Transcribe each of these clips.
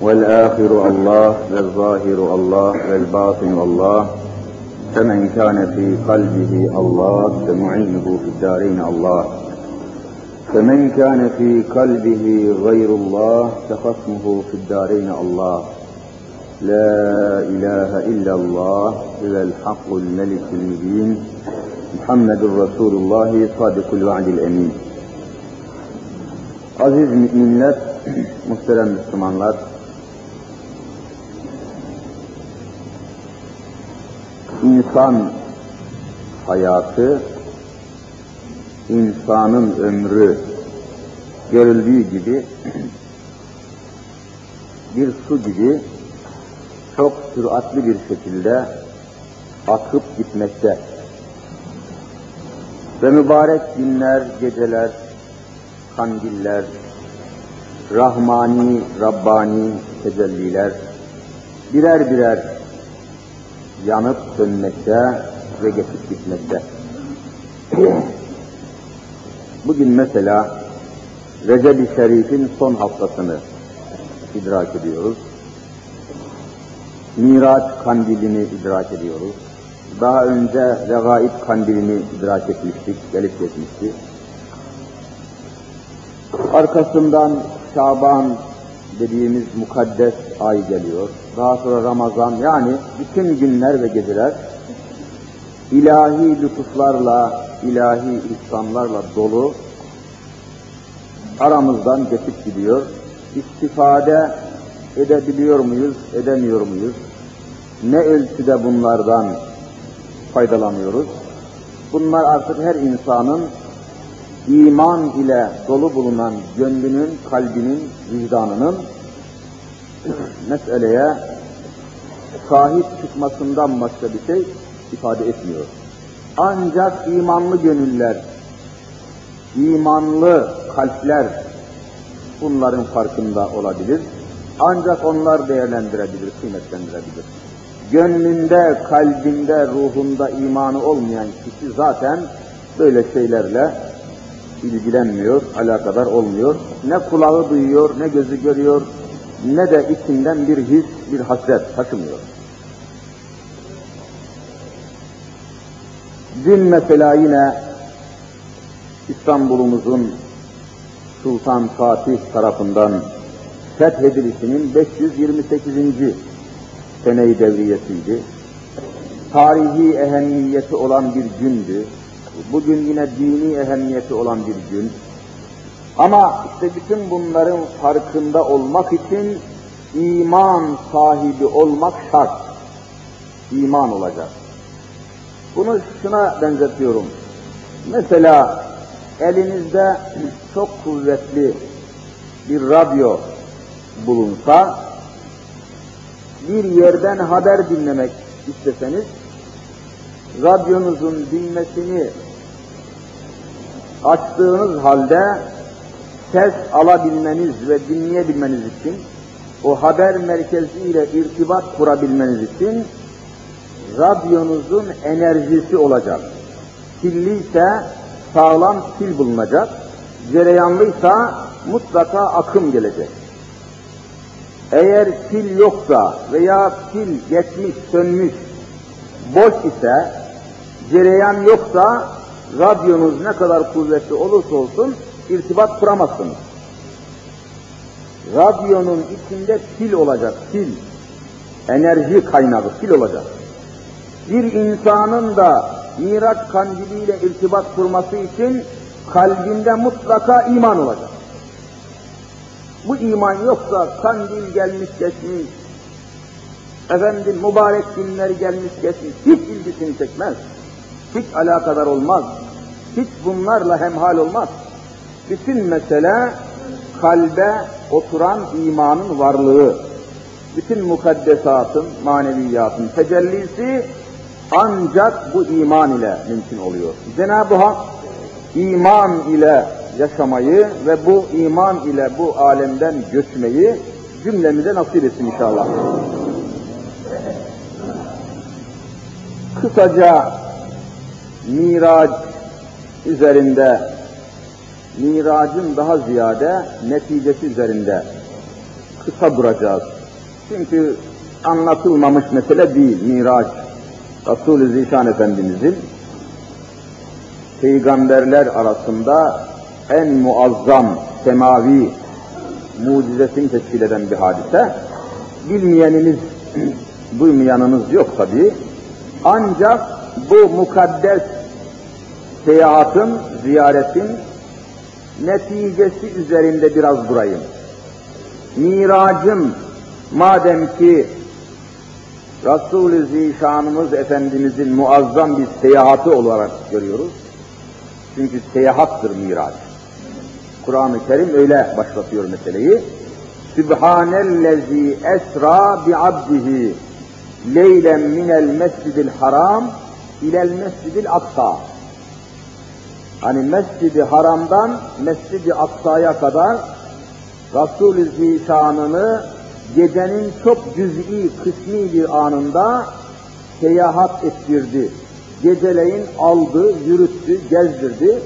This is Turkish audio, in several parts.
والآخر الله والظاهر الله والباطن الله. فمن كان في قلبه الله فمعينه في الدارين الله. فمن كان في قلبه غير الله فخصمه في الدارين الله. لا إله إلا الله هو الحق الملك المبين. محمد رسول الله صادق الوعد الأمين. Aziz müminler, muhterem Müslümanlar, insan hayatı, insanın ömrü görüldüğü gibi bir su gibi çok süratli bir şekilde akıp gitmekte. Ve mübarek günler, geceler, kandiller, rahmani, rabbani tecelliler birer birer yanıp sönmekte ve geçip gitmekte. Bugün mesela Recep-i Şerif'in son haftasını idrak ediyoruz. Miraç kandilini idrak ediyoruz. Daha önce Regaib kandilini idrak etmiştik, gelip geçmişti. Arkasından Şaban dediğimiz mukaddes ay geliyor. Daha sonra Ramazan yani bütün günler ve geceler ilahi lütuflarla, ilahi ihsanlarla dolu aramızdan geçip gidiyor. İstifade edebiliyor muyuz, edemiyor muyuz? Ne ölçüde bunlardan faydalanıyoruz? Bunlar artık her insanın iman ile dolu bulunan gönlünün, kalbinin, vicdanının meseleye sahip çıkmasından başka bir şey ifade etmiyor. Ancak imanlı gönüller, imanlı kalpler bunların farkında olabilir. Ancak onlar değerlendirebilir, kıymetlendirebilir. Gönlünde, kalbinde, ruhunda imanı olmayan kişi zaten böyle şeylerle ilgilenmiyor, alakadar olmuyor. Ne kulağı duyuyor, ne gözü görüyor, ne de içinden bir his, bir hasret taşımıyor. Dün mesela yine İstanbul'umuzun Sultan Fatih tarafından fethedilişinin 528. seneyi devriyesiydi. Tarihi ehemmiyeti olan bir gündü. Bugün yine dini ehemmiyeti olan bir gün. Ama işte bütün bunların farkında olmak için iman sahibi olmak şart. İman olacak. Bunu şuna benzetiyorum. Mesela elinizde çok kuvvetli bir radyo bulunsa, bir yerden haber dinlemek isteseniz, radyonuzun dinmesini açtığınız halde ses alabilmeniz ve dinleyebilmeniz için, o haber merkeziyle irtibat kurabilmeniz için radyonuzun enerjisi olacak. Pilliyse sağlam pil bulunacak, cereyanlıysa mutlaka akım gelecek. Eğer pil yoksa veya pil geçmiş, sönmüş, boş ise, cereyan yoksa radyonuz ne kadar kuvvetli olursa olsun irtibat kuramazsınız. Radyonun içinde pil olacak, pil. Enerji kaynağı, pil olacak. Bir insanın da Miraç kandiliyle irtibat kurması için kalbinde mutlaka iman olacak. Bu iman yoksa kandil gelmiş geçmiş, efendim mübarek günler gelmiş geçmiş, hiç ilgisini çekmez. Hiç alakadar olmaz. Hiç bunlarla hemhal olmaz. Bütün mesele kalbe oturan imanın varlığı. Bütün mukaddesatın, maneviyatın tecellisi ancak bu iman ile mümkün oluyor. Cenab-ı Hak iman ile yaşamayı ve bu iman ile bu alemden göçmeyi cümlemize nasip etsin inşallah. Kısaca Miraç üzerinde, miracın daha ziyade neticesi üzerinde kısa duracağız. Çünkü anlatılmamış mesele değil, Miraç. Resul-i Zişan Efendimizin peygamberler arasında en muazzam semavi mucizesini teşkil eden bir hadise. Bilmeyeniniz, duymayanınız yok tabi. Ancak bu mukaddes seyahatin, ziyaretin neticesi üzerinde biraz durayım. Miracın madem ki Resul-i Zişanımız Efendimizin muazzam bir seyahati olarak görüyoruz. Çünkü seyahattır miraç. Kur'an-ı Kerim öyle başlatıyor meseleyi. Sübhanellezi esra bi abdihi leylen minel mescidil haram ilel mescidil aksa. Hani mescidi haramdan mescidi aksaya kadar Resul-i Zişanını gecenin çok cüz'i, kısmi bir anında seyahat ettirdi. Geceleyin aldı, yürüttü, gezdirdi.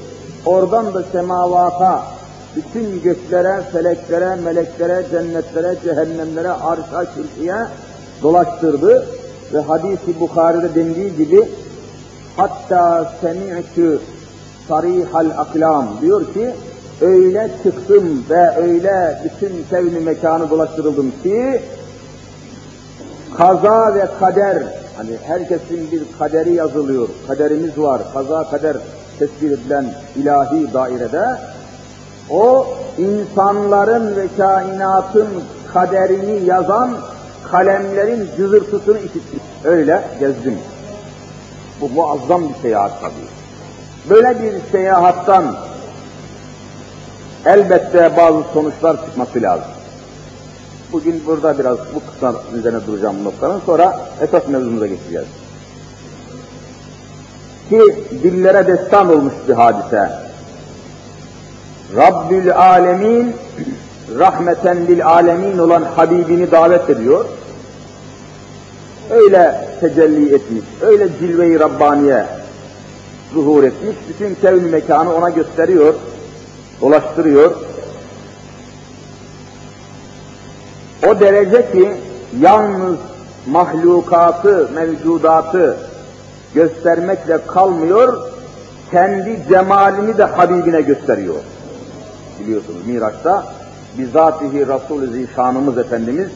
Oradan da semavata, bütün göklere, feleklere, meleklere, cennetlere, cehennemlere, arşa, kürsiye dolaştırdı. Ve hadisi Bukhari'de dendiği gibi hatta semi'tü sarihal aklam diyor ki öyle çıktım ve öyle bütün kevni mekanı dolaştırıldım ki kaza ve kader hani herkesin bir kaderi yazılıyor. Kaderimiz var. Kaza kader tespit edilen ilahi dairede o insanların ve kainatın kaderini yazan kalemlerin cızırtısını işittim. Öyle gezdim. Bu muazzam bir seyahat tabii. Böyle bir seyahattan elbette bazı sonuçlar çıkması lazım. Bugün burada biraz bu kısa üzerine duracağım bu noktanın sonra esas mevzumuza geçeceğiz. Ki dillere destan olmuş bir hadise. Rabbül Alemin rahmeten lil alemin olan Habibini davet ediyor. Öyle tecelli etmiş, öyle cilve-i Rabbaniye zuhur etmiş, bütün kevn mekanı ona gösteriyor, dolaştırıyor. O derece ki yalnız mahlukatı, mevcudatı göstermekle kalmıyor, kendi cemalini de Habibine gösteriyor. Biliyorsunuz Miraç'ta bizatihi Resul-i Zişanımız Efendimiz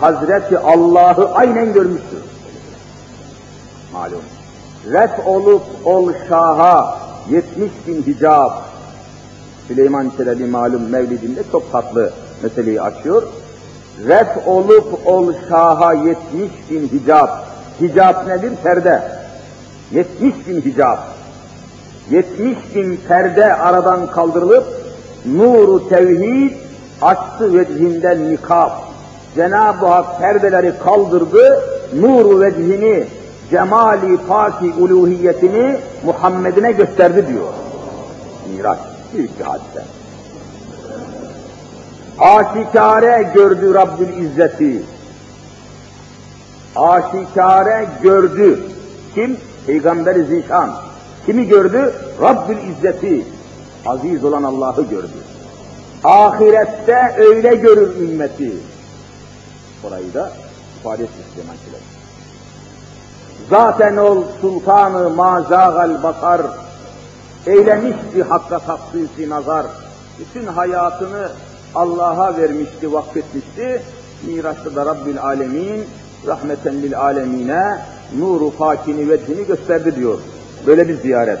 Hazreti Allah'ı aynen görmüştür. Malum. Ref olup ol şaha yetmiş bin hicab. Süleyman Çelebi malum mevlidinde çok tatlı meseleyi açıyor. Ref olup ol şaha yetmiş bin hicab. Hicab nedir? Perde. Yetmiş bin hicab. Yetmiş bin perde aradan kaldırılıp nuru tevhid açtı vecihinden nikab. Cenab-ı Hak perdeleri kaldırdı, nuru vecihini, cemali paki uluhiyetini Muhammed'ine gösterdi diyor. Miraç, büyük bir hadise. Aşikare gördü Rabbül İzzeti. Aşikare gördü. Kim? Peygamber-i Zişan. Kimi gördü? Rabbül İzzeti. Aziz olan Allah'ı gördü. Ahirette öyle görür ümmeti. Orayı da ifade etmiş Cemal'kiler. Zaten ol sultanı mazâgal basar, eylemişti hakka taksisi nazar. Bütün hayatını Allah'a vermişti, vakfetmişti. Miraç'ta da Rabbül Alemin, rahmeten lil alemine, nuru fakini vecihini gösterdi diyor. Böyle bir ziyaret.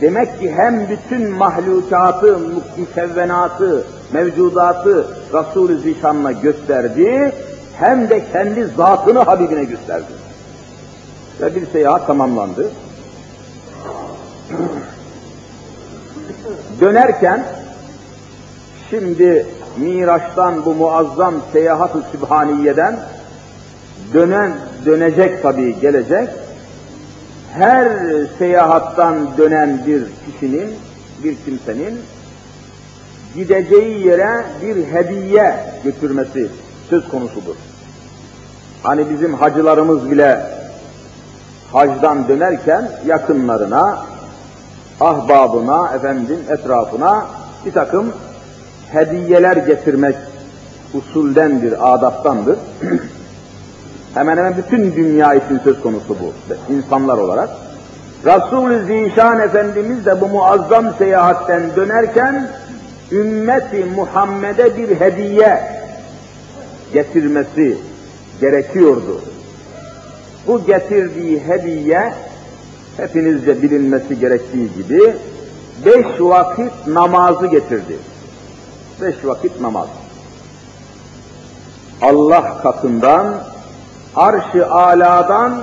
Demek ki hem bütün mahlukatı, mükevvenatı, mevcudatı Resul-i Zişan'la gösterdi, hem de kendi zatını Habibine gösterdi. Ve bir seyahat tamamlandı. Dönerken, şimdi Miraç'tan bu muazzam seyahat-ı Sübhaniye'den dönen, dönecek tabii gelecek, her seyahattan dönen bir kişinin, bir kimsenin gideceği yere bir hediye götürmesi söz konusudur. Hani bizim hacılarımız bile hacdan dönerken yakınlarına, ahbabına, efendim etrafına bir takım hediyeler getirmek usuldendir, adaptandır. hemen hemen bütün dünya için söz konusu bu, insanlar olarak. Resul-i Zişan Efendimiz de bu muazzam seyahatten dönerken, ümmeti Muhammed'e bir hediye getirmesi gerekiyordu. Bu getirdiği hediye, hepinizce bilinmesi gerektiği gibi, beş vakit namazı getirdi. Beş vakit namaz. Allah katından, arş-ı aladan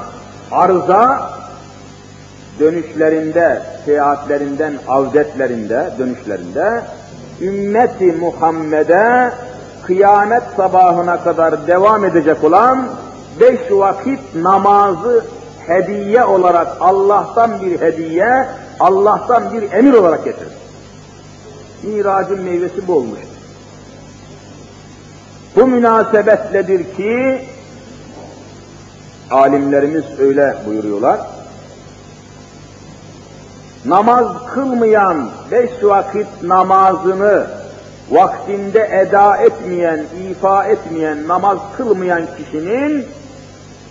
arza dönüşlerinde, seyahatlerinden, avdetlerinde, dönüşlerinde ümmeti Muhammed'e kıyamet sabahına kadar devam edecek olan beş vakit namazı hediye olarak Allah'tan bir hediye, Allah'tan bir emir olarak getirir. Miracın meyvesi bu olmuş. Bu münasebetledir ki alimlerimiz öyle buyuruyorlar. Namaz kılmayan beş vakit namazını vaktinde eda etmeyen, ifa etmeyen, namaz kılmayan kişinin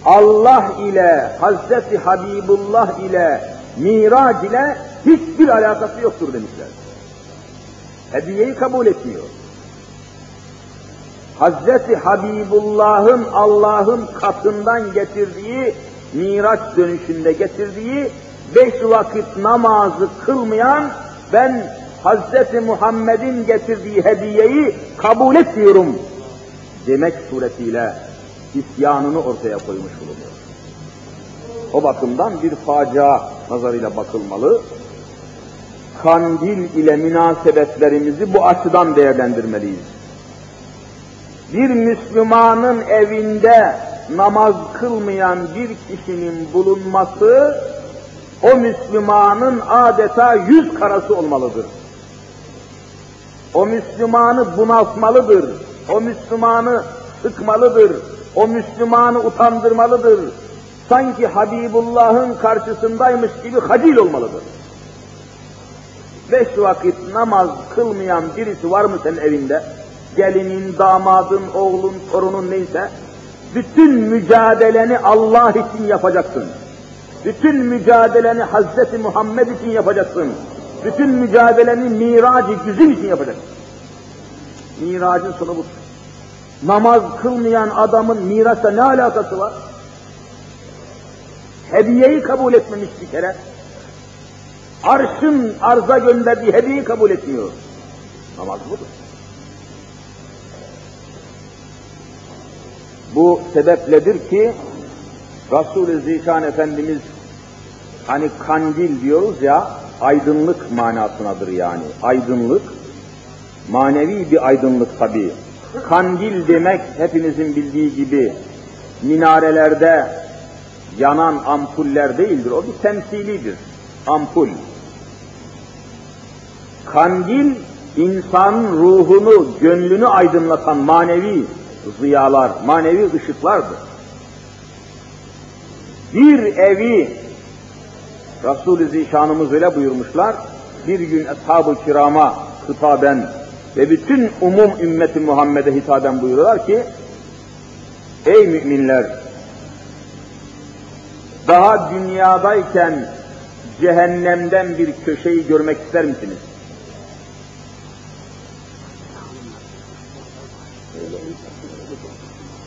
Allah ile, Hazreti Habibullah ile, Mirac ile hiçbir alakası yoktur demişler. Hediyeyi kabul etmiyor. Hazreti Habibullah'ın Allah'ın katından getirdiği, Miraç dönüşünde getirdiği beş vakit namazı kılmayan ben Hazreti Muhammed'in getirdiği hediyeyi kabul etmiyorum demek suretiyle isyanını ortaya koymuş bulunuyor. O bakımdan bir facia nazarıyla bakılmalı. Kandil ile münasebetlerimizi bu açıdan değerlendirmeliyiz. Bir Müslümanın evinde namaz kılmayan bir kişinin bulunması, o Müslümanın adeta yüz karası olmalıdır. O Müslümanı bunaltmalıdır. O Müslümanı sıkmalıdır. O Müslümanı utandırmalıdır. Sanki Habibullah'ın karşısındaymış gibi hacil olmalıdır. Beş vakit namaz kılmayan birisi var mı senin evinde? Gelinin, damadın, oğlun, torunun neyse, bütün mücadeleni Allah için yapacaksın. Bütün mücadeleni Hazreti Muhammed için yapacaksın. Bütün mücadeleni miracı güzün için yapacaksın. Miracın sonu bu. Namaz kılmayan adamın mirasla ne alakası var? Hediyeyi kabul etmemiş bir kere. Arşın arza gönderdiği hediyeyi kabul etmiyor. Namaz budur. Bu sebepledir ki Resul-i Zişan Efendimiz hani kandil diyoruz ya aydınlık manasınadır yani. Aydınlık manevi bir aydınlık tabi. Kandil demek hepinizin bildiği gibi minarelerde yanan ampuller değildir. O bir temsilidir. Ampul. Kandil insanın ruhunu, gönlünü aydınlatan manevi ziyalar, manevi ışıklardır. Bir evi Resul-i Zişanımız öyle buyurmuşlar, bir gün Ashab-ı Kiram'a hitaben ve bütün umum ümmeti Muhammed'e hitaben buyuruyorlar ki, Ey müminler! Daha dünyadayken cehennemden bir köşeyi görmek ister misiniz?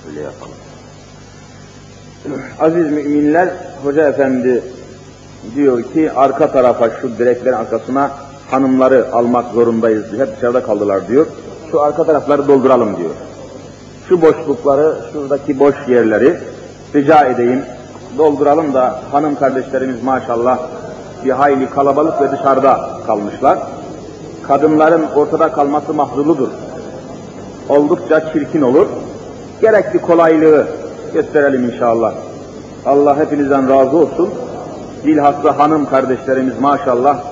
Öyle. Aziz müminler, Hoca Efendi diyor ki arka tarafa şu direklerin arkasına hanımları almak zorundayız. Hep dışarıda kaldılar diyor. Şu arka tarafları dolduralım diyor. Şu boşlukları, şuradaki boş yerleri rica edeyim dolduralım da hanım kardeşlerimiz maşallah bir hayli kalabalık ve dışarıda kalmışlar. Kadınların ortada kalması mahzurludur. Oldukça çirkin olur. Gerekli kolaylığı gösterelim inşallah. Allah hepinizden razı olsun. Bilhassa hanım kardeşlerimiz maşallah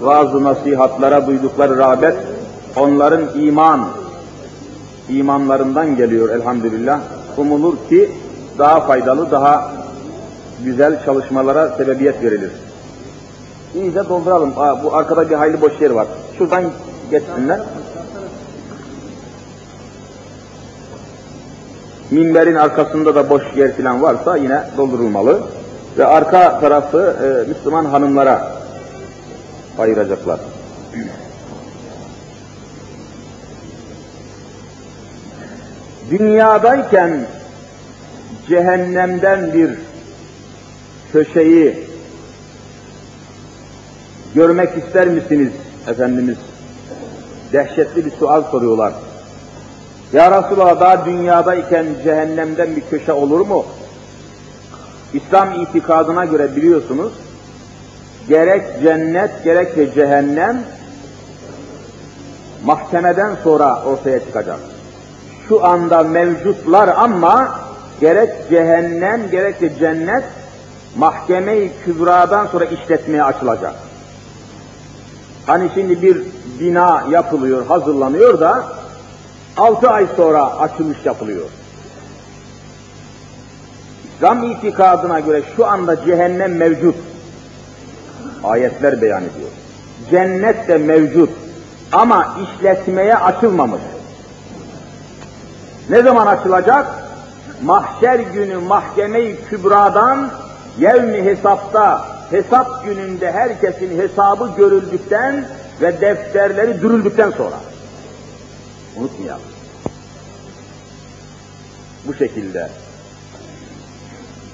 vaaz nasihatlara duydukları rağbet onların iman imanlarından geliyor elhamdülillah. Umulur ki daha faydalı, daha güzel çalışmalara sebebiyet verilir. İyice dolduralım. Aa, bu arkada bir hayli boş yer var. Şuradan geçsinler. Minberin arkasında da boş yer falan varsa yine doldurulmalı. Ve arka tarafı e, Müslüman hanımlara ayıracaklar. Dünyadayken cehennemden bir köşeyi görmek ister misiniz Efendimiz? Dehşetli bir sual soruyorlar. Ya Resulallah daha dünyadayken cehennemden bir köşe olur mu? İslam itikadına göre biliyorsunuz, gerek cennet gerekse cehennem mahkemeden sonra ortaya çıkacak. Şu anda mevcutlar ama gerek cehennem gerekse cennet mahkeme-i kübradan sonra işletmeye açılacak. Hani şimdi bir bina yapılıyor, hazırlanıyor da altı ay sonra açılış yapılıyor. İslam itikadına göre şu anda cehennem mevcut. Ayetler beyan ediyor. Cennet de mevcut ama işletmeye açılmamış. Ne zaman açılacak? Mahşer günü mahkeme-i kübradan yevmi hesapta, hesap gününde herkesin hesabı görüldükten ve defterleri dürüldükten sonra. Unutmayalım. Bu şekilde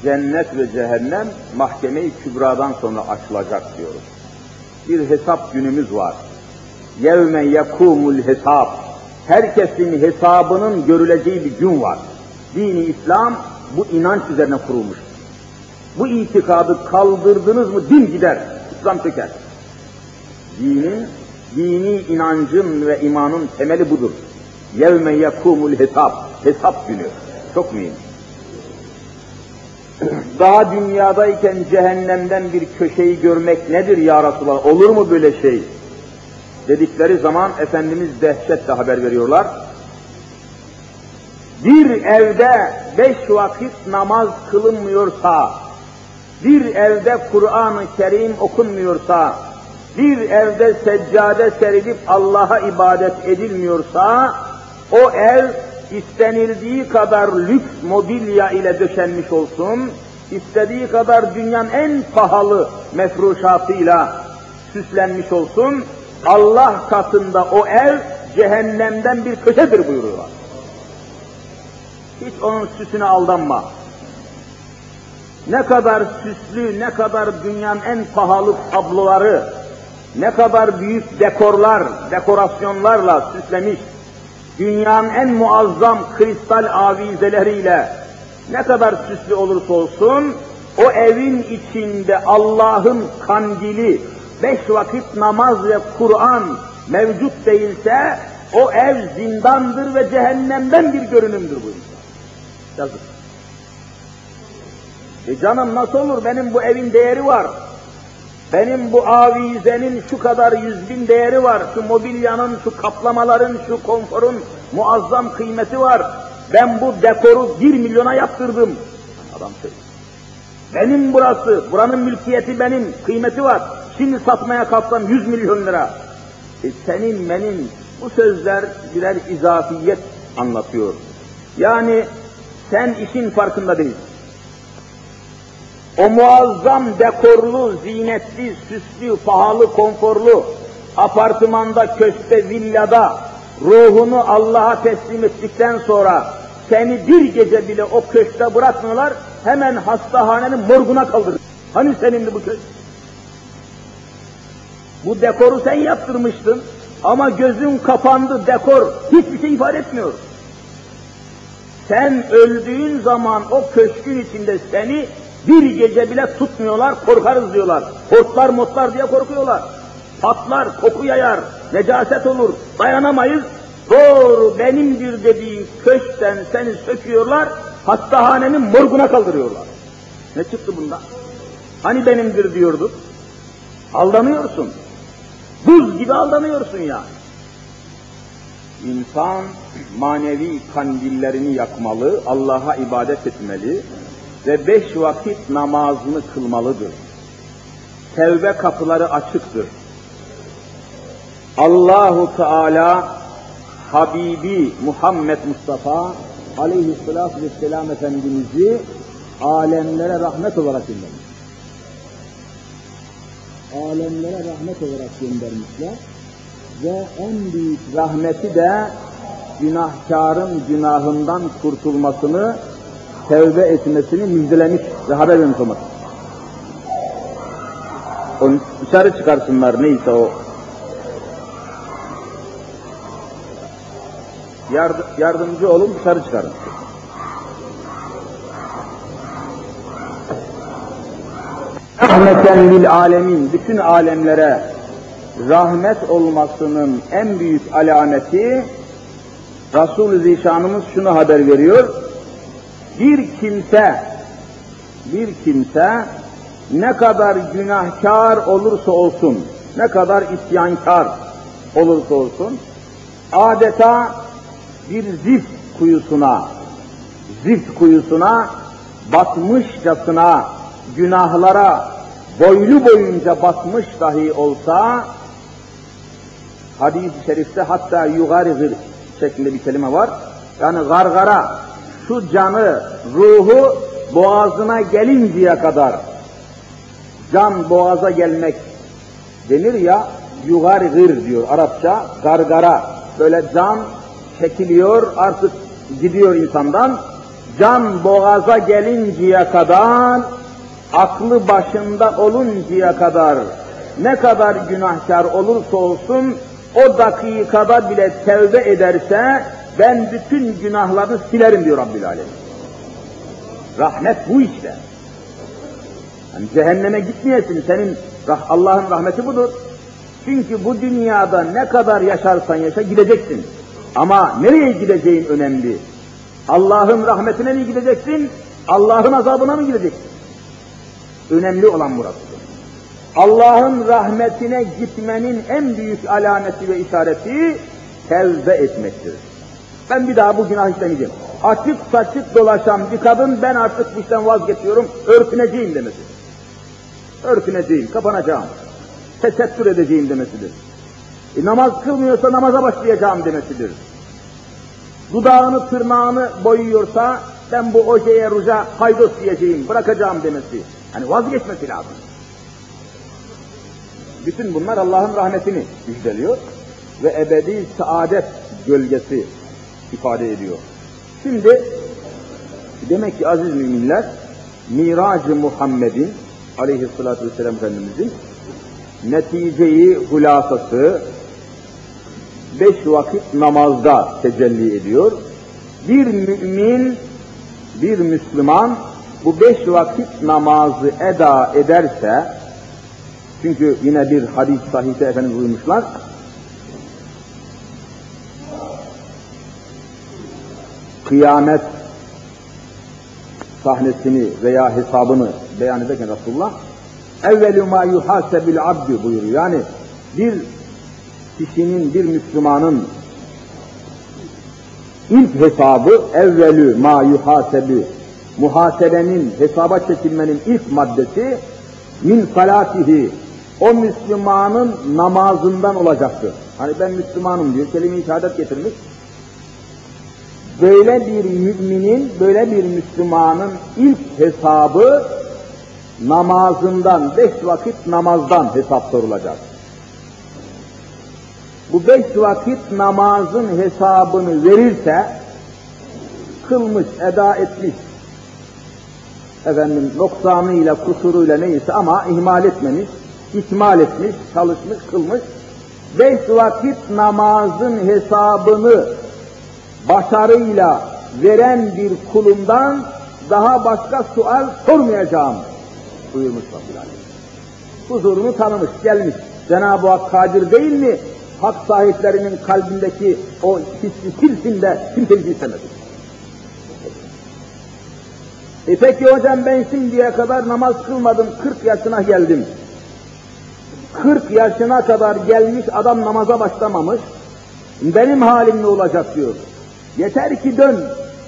cennet ve cehennem mahkeme-i kübradan sonra açılacak diyoruz. Bir hesap günümüz var. Yevme yakumul hesap. Herkesin hesabının görüleceği bir gün var. Dini İslam bu inanç üzerine kurulmuş. Bu itikadı kaldırdınız mı din gider, İslam çöker. Dinin, dini inancın ve imanın temeli budur. Yevme yakumul hesap, hesap günü. Çok mühim. Daha dünyadayken cehennemden bir köşeyi görmek nedir ya Resulallah? Olur mu böyle şey? Dedikleri zaman Efendimiz dehşetle haber veriyorlar. Bir evde beş vakit namaz kılınmıyorsa, bir evde Kur'an-ı Kerim okunmuyorsa, bir evde seccade serilip Allah'a ibadet edilmiyorsa, o ev istenildiği kadar lüks mobilya ile döşenmiş olsun, istediği kadar dünyanın en pahalı mefruşatıyla süslenmiş olsun, Allah katında o ev cehennemden bir köşedir buyuruyorlar. Hiç onun süsüne aldanma. Ne kadar süslü, ne kadar dünyanın en pahalı tabloları, ne kadar büyük dekorlar, dekorasyonlarla süslemiş, dünyanın en muazzam kristal avizeleriyle ne kadar süslü olursa olsun, o evin içinde Allah'ın kandili, beş vakit namaz ve Kur'an mevcut değilse, o ev zindandır ve cehennemden bir görünümdür bu insan. Yazık. E canım nasıl olur benim bu evin değeri var. Benim bu avizenin şu kadar yüz bin değeri var, şu mobilyanın, şu kaplamaların, şu konforun muazzam kıymeti var. Ben bu dekoru bir milyona yaptırdım. Adam söylüyor. Benim burası, buranın mülkiyeti benim, kıymeti var. Şimdi satmaya kalksam yüz milyon lira. E senin benim bu sözler birer izafiyet anlatıyor. Yani sen işin farkında değilsin. O muazzam dekorlu, zinetli, süslü, pahalı, konforlu apartmanda, köşkte, villada ruhunu Allah'a teslim ettikten sonra seni bir gece bile o köşkte bırakmıyorlar, hemen hastahanenin morguna kaldırır. Hani senindi bu köşk? Bu dekoru sen yaptırmıştın ama gözün kapandı, dekor hiçbir şey ifade etmiyor. Sen öldüğün zaman o köşkün içinde seni bir gece bile tutmuyorlar, korkarız diyorlar. Hortlar motlar diye korkuyorlar. Patlar, koku yayar, necaset olur, dayanamayız. Doğru benimdir dediğin köşkten seni söküyorlar, hastahanenin morguna kaldırıyorlar. Ne çıktı bundan? Hani benimdir diyorduk? Aldanıyorsun. Buz gibi aldanıyorsun yani. İnsan manevi kandillerini yakmalı, Allah'a ibadet etmeli ve beş vakit namazını kılmalıdır. Tevbe kapıları açıktır. Allahu Teala Habibi Muhammed Mustafa aleyhissalatü vesselam Efendimiz'i alemlere rahmet olarak göndermiş. Alemlere rahmet olarak göndermişler ve en büyük rahmeti de günahkarın günahından kurtulmasını, tevbe etmesini müjdelemiş ve haber vermiş olmak. Onu dışarı çıkarsınlar neyse o. Yardım, yardımcı olun dışarı çıkarın. Rahmeten lil alemin, bütün alemlere rahmet olmasının en büyük alameti Resul-i Zişanımız şunu haber veriyor. Bir kimse, bir kimse ne kadar günahkar olursa olsun, ne kadar isyankar olursa olsun, adeta bir zift kuyusuna, zift kuyusuna batmışçasına, günahlara boylu boyunca batmış dahi olsa, hadis-i şerifte hatta yugarigir şeklinde bir kelime var. Yani gargara, şu canı, ruhu boğazına gelinceye kadar, can boğaza gelmek denir ya, yugargir diyor Arapça, gargara. Böyle can çekiliyor, artık gidiyor insandan. Can boğaza gelinceye kadar, aklı başında oluncaya kadar, ne kadar günahkar olursa olsun, o dakikada bile tevbe ederse, ben bütün günahlarını silerim diyor Rabbül Alem. Rahmet bu işte. Yani cehenneme gitmeyesin, senin Allah'ın rahmeti budur. Çünkü bu dünyada ne kadar yaşarsan yaşa gideceksin. Ama nereye gideceğin önemli. Allah'ın rahmetine mi gideceksin, Allah'ın azabına mı gideceksin? Önemli olan burasıdır. Allah'ın rahmetine gitmenin en büyük alameti ve işareti tevbe etmektir. Ben bir daha bu günah işlemeyeceğim. Açık saçık dolaşan bir kadın ben artık bu işten vazgeçiyorum, örtüneceğim demesidir. Örtüneceğim, kapanacağım. Tesettür edeceğim demesidir. E, namaz kılmıyorsa namaza başlayacağım demesidir. Dudağını, tırnağını boyuyorsa ben bu ojeye, ruja haydos diyeceğim, bırakacağım demesi. Hani vazgeçmesi lazım. Bütün bunlar Allah'ın rahmetini müjdeliyor ve ebedi saadet gölgesi ifade ediyor. Şimdi demek ki aziz müminler Mirac-ı Muhammed'in aleyhissalatü vesselam Efendimizin neticeyi, hulasası beş vakit namazda tecelli ediyor. Bir mümin, bir Müslüman bu beş vakit namazı eda ederse, çünkü yine bir hadis sahihte Efendimiz buyurmuşlar, kıyamet sahnesini veya hesabını beyan ederken Resulullah evvelü ma yuhasebil abdü buyuruyor. Yani bir kişinin, bir Müslümanın ilk hesabı evvelü ma yuhasebi muhasebenin, hesaba çekilmenin ilk maddesi min salatihi o Müslümanın namazından olacaktır. Hani ben Müslümanım diyor, kelime-i şehadet getirmiş. Böyle bir müminin, böyle bir Müslümanın ilk hesabı namazından, beş vakit namazdan hesap sorulacak. Bu beş vakit namazın hesabını verirse, kılmış, eda etmiş, efendim noksanıyla, kusuruyla neyse ama ihmal etmemiş, ikmal etmiş, çalışmış, kılmış, beş vakit namazın hesabını başarıyla veren bir kulumdan daha başka sual sormayacağım buyurmuş Rabbül Alem. Huzurunu tanımış, gelmiş. Cenab-ı Hak kadir değil mi? Hak sahiplerinin kalbindeki o hissi silsin de kimseyi istemedi. E peki hocam ben şimdiye kadar namaz kılmadım, 40 yaşına geldim. 40 yaşına kadar gelmiş adam namaza başlamamış. Benim halim ne olacak diyor. Yeter ki dön.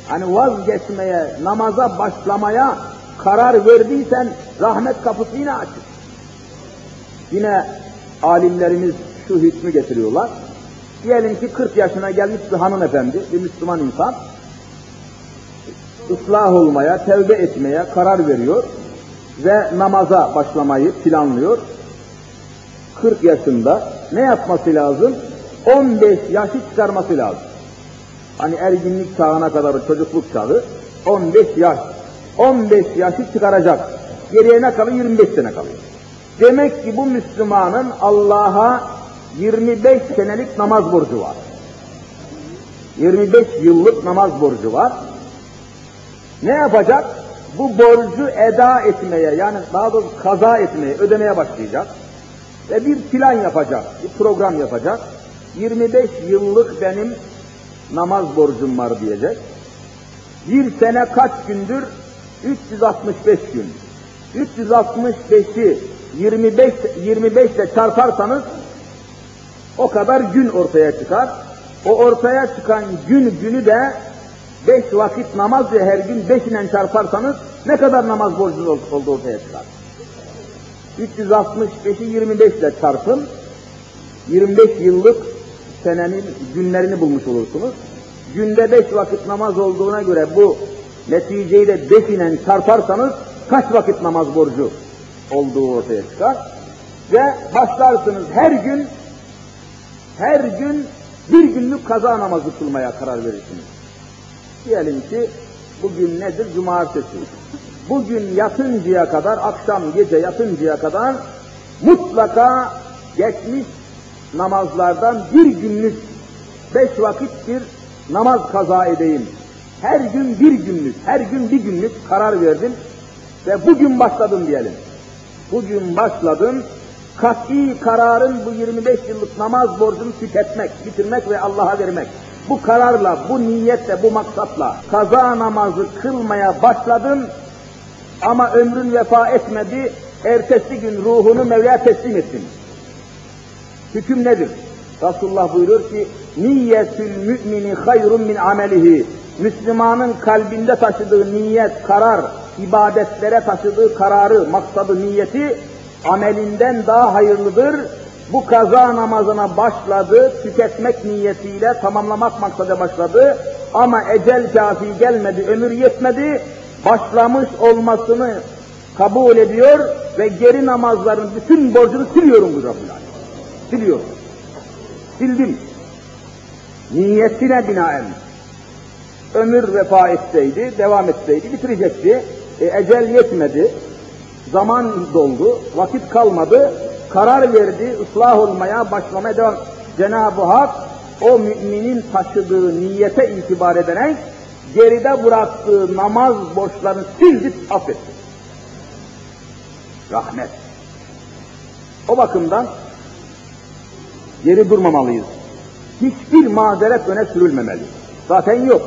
Hani vazgeçmeye, namaza başlamaya karar verdiysen rahmet kapısı yine açık. Yine alimlerimiz şu hükmü getiriyorlar. Diyelim ki 40 yaşına gelmiş bir hanımefendi, bir Müslüman insan. ıslah olmaya, tevbe etmeye karar veriyor ve namaza başlamayı planlıyor. 40 yaşında ne yapması lazım? 15 yaşı çıkarması lazım. Hani erginlik çağına kadar çocukluk çağı 15 yaş. 15 yaşı çıkaracak. Geriye ne kalıyor? 25 sene kalıyor. Demek ki bu Müslümanın Allah'a 25 senelik namaz borcu var. 25 yıllık namaz borcu var. Ne yapacak? Bu borcu eda etmeye yani daha doğrusu kaza etmeye, ödemeye başlayacak. Ve bir plan yapacak, bir program yapacak. 25 yıllık benim namaz borcum var diyecek. Bir sene kaç gündür? 365 gün. 365'i 25 25 ile çarparsanız o kadar gün ortaya çıkar. O ortaya çıkan gün günü de beş vakit namaz ve her gün beş ile çarparsanız ne kadar namaz borcunuz oldu ortaya çıkar. 365'i 25 ile çarpın. 25 yıllık senenin günlerini bulmuş olursunuz. Günde beş vakit namaz olduğuna göre bu neticeyi de ile çarparsanız kaç vakit namaz borcu olduğu ortaya çıkar. Ve başlarsınız her gün her gün bir günlük kaza namazı kılmaya karar verirsiniz. Diyelim ki bugün nedir? Cumartesi. Bugün yatıncaya kadar, akşam gece yatıncaya kadar mutlaka geçmiş namazlardan bir günlük, beş vakit bir namaz kaza edeyim. Her gün bir günlük, her gün bir günlük karar verdim ve bugün başladım diyelim. Bugün başladım, kat'i kararın bu 25 yıllık namaz borcunu tüketmek, bitirmek ve Allah'a vermek. Bu kararla, bu niyetle, bu maksatla kaza namazı kılmaya başladım ama ömrün vefa etmedi, ertesi gün ruhunu Mevla'ya teslim ettim. Hüküm nedir? Resulullah buyurur ki, niyetül mümini hayrun min amelihi. Müslümanın kalbinde taşıdığı niyet, karar, ibadetlere taşıdığı kararı, maksadı, niyeti amelinden daha hayırlıdır. Bu kaza namazına başladı, tüketmek niyetiyle tamamlamak maksadı başladı. Ama ecel kafi gelmedi, ömür yetmedi, başlamış olmasını kabul ediyor ve geri namazların bütün borcunu siliyorum bu Rabbül Siliyorum. Sildim. Niyetine binaen. Ömür vefa etseydi, devam etseydi bitirecekti. E, ecel yetmedi, zaman doldu, vakit kalmadı, karar verdi, ıslah olmaya, başlamaya devam. Cenab-ı Hak o müminin taşıdığı niyete itibar ederek geride bıraktığı namaz borçlarını sildi, affetti. Rahmet. O bakımdan geri durmamalıyız. Hiçbir mazeret öne sürülmemeli. Zaten yok.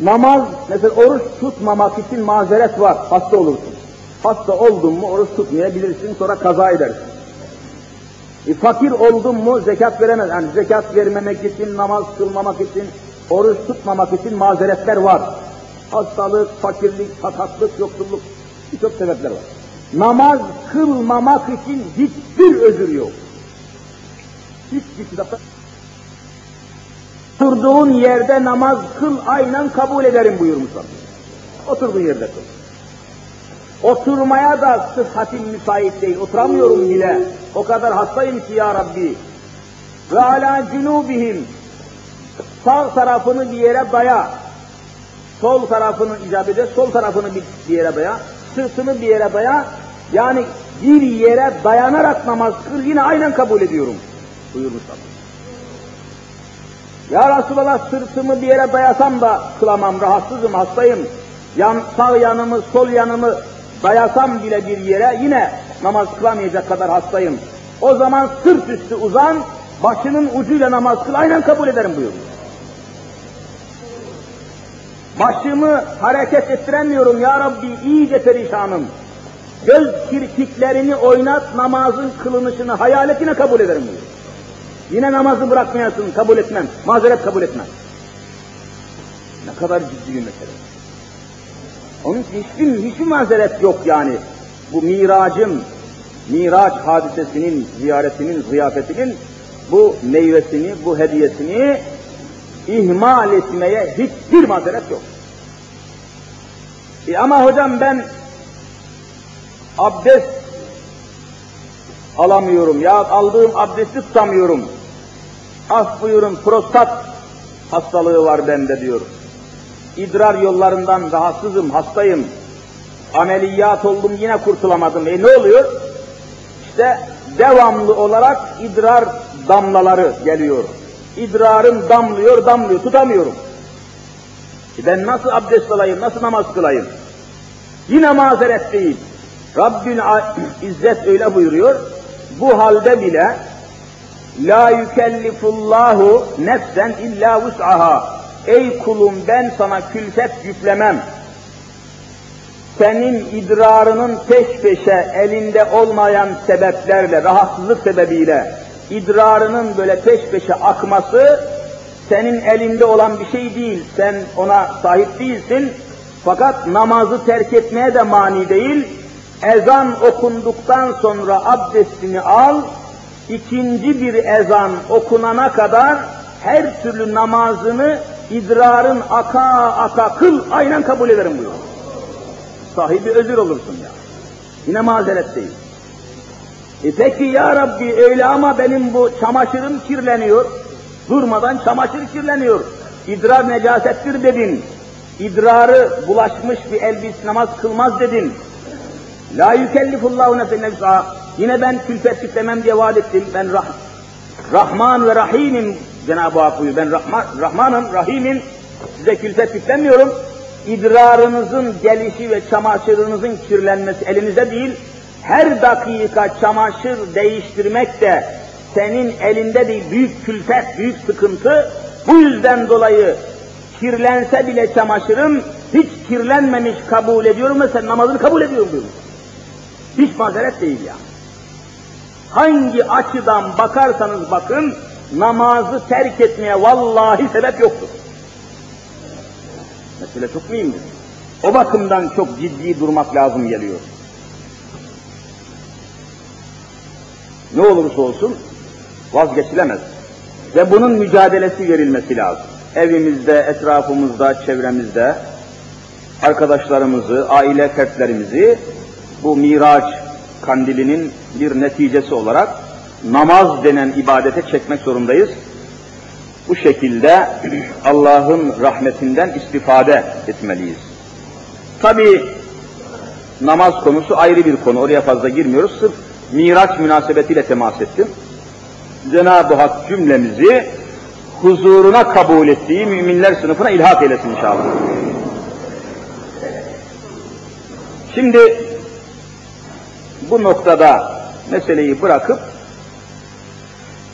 Namaz, mesela oruç tutmamak için mazeret var, hasta olursun. Hasta oldun mu oruç tutmayabilirsin, sonra kaza edersin. E, fakir oldun mu zekat veremez. Yani zekat vermemek için, namaz kılmamak için, oruç tutmamak için mazeretler var. Hastalık, fakirlik, sakatlık, yoksulluk, birçok sebepler var. Namaz kılmamak için hiçbir özür yok. Hiçbir kitapta Oturduğun yerde namaz kıl aynen kabul ederim buyurmuşlar. Oturduğun yerde kıl. Oturmaya da sıhhatim müsait değil, oturamıyorum bile. O kadar hastayım ki ya Rabbi. Ve ala cunubihim sağ tarafını bir yere daya. Sol tarafını icap eder, sol tarafını bir yere daya. Sırtını bir yere daya. Yani bir yere dayanarak namaz kıl yine aynen kabul ediyorum. Buyurmuşlar. Ya Resulallah sırtımı bir yere dayasam da kılamam, rahatsızım, hastayım. Yan, sağ yanımı, sol yanımı dayasam bile bir yere yine namaz kılamayacak kadar hastayım. O zaman sırt üstü uzan, başının ucuyla namaz kıl, aynen kabul ederim buyurmuş. Başımı hareket ettiremiyorum ya Rabbi, iyice perişanım. Göz kirpiklerini oynat, namazın kılınışını, hayaletine kabul ederim buyuruyor. Yine namazı bırakmayasın, kabul etmem, mazeret kabul etmem. Ne kadar ciddi bir mesele. Onun için hiçbir, hiçbir mazeret yok yani. Bu miracın, miraç hadisesinin, ziyaretinin, ziyafetinin bu meyvesini, bu hediyesini ihmal etmeye hiçbir mazeret yok. E ama hocam ben abdest alamıyorum ya aldığım abdesti tutamıyorum. Af buyurun prostat hastalığı var bende diyor. İdrar yollarından rahatsızım, hastayım. Ameliyat oldum yine kurtulamadım. E ne oluyor? İşte devamlı olarak idrar damlaları geliyor. İdrarım damlıyor, damlıyor, tutamıyorum. E ben nasıl abdest alayım, nasıl namaz kılayım? Yine mazeret değil. Rabbin İzzet öyle buyuruyor. Bu halde bile La yükellifullahu nefsen illa vus'aha. Ey kulum ben sana külfet yüklemem. Senin idrarının peş peşe elinde olmayan sebeplerle, rahatsızlık sebebiyle idrarının böyle peş peşe akması senin elinde olan bir şey değil. Sen ona sahip değilsin. Fakat namazı terk etmeye de mani değil. Ezan okunduktan sonra abdestini al, ikinci bir ezan okunana kadar her türlü namazını idrarın aka aka kıl aynen kabul ederim buyuruyor. Sahibi özür olursun ya. Yine mazeret değil. E peki ya Rabbi öyle ama benim bu çamaşırım kirleniyor. Durmadan çamaşır kirleniyor. İdrar necasettir dedin. İdrarı bulaşmış bir elbis namaz kılmaz dedin. La yükellifullahu nefsen nefsa. Yine ben külfet yüklemem diye vaat ettim. Ben rah Rahman ve Rahim'im Cenab-ı Hak buyuruyor. Ben Rahman, Rahman'ım, Rahim'im. Size külfet yüklemiyorum. İdrarınızın gelişi ve çamaşırınızın kirlenmesi elinizde değil. Her dakika çamaşır değiştirmek de senin elinde değil. Büyük külfet, büyük sıkıntı. Bu yüzden dolayı kirlense bile çamaşırım hiç kirlenmemiş kabul ediyorum ve sen namazını kabul ediyorum diyor. Hiç mazeret değil ya. Hangi açıdan bakarsanız bakın namazı terk etmeye vallahi sebep yoktur. Mesele çok mühimdir. O bakımdan çok ciddi durmak lazım geliyor. Ne olursa olsun vazgeçilemez. Ve bunun mücadelesi verilmesi lazım. Evimizde, etrafımızda, çevremizde arkadaşlarımızı, aile fertlerimizi bu Miraç kandilinin bir neticesi olarak namaz denen ibadete çekmek zorundayız. Bu şekilde Allah'ın rahmetinden istifade etmeliyiz. Tabi namaz konusu ayrı bir konu, oraya fazla girmiyoruz. Sırf Miraç münasebetiyle temas ettim. Cenab-ı Hak cümlemizi huzuruna kabul ettiği müminler sınıfına ilhak eylesin inşallah. Şimdi bu noktada meseleyi bırakıp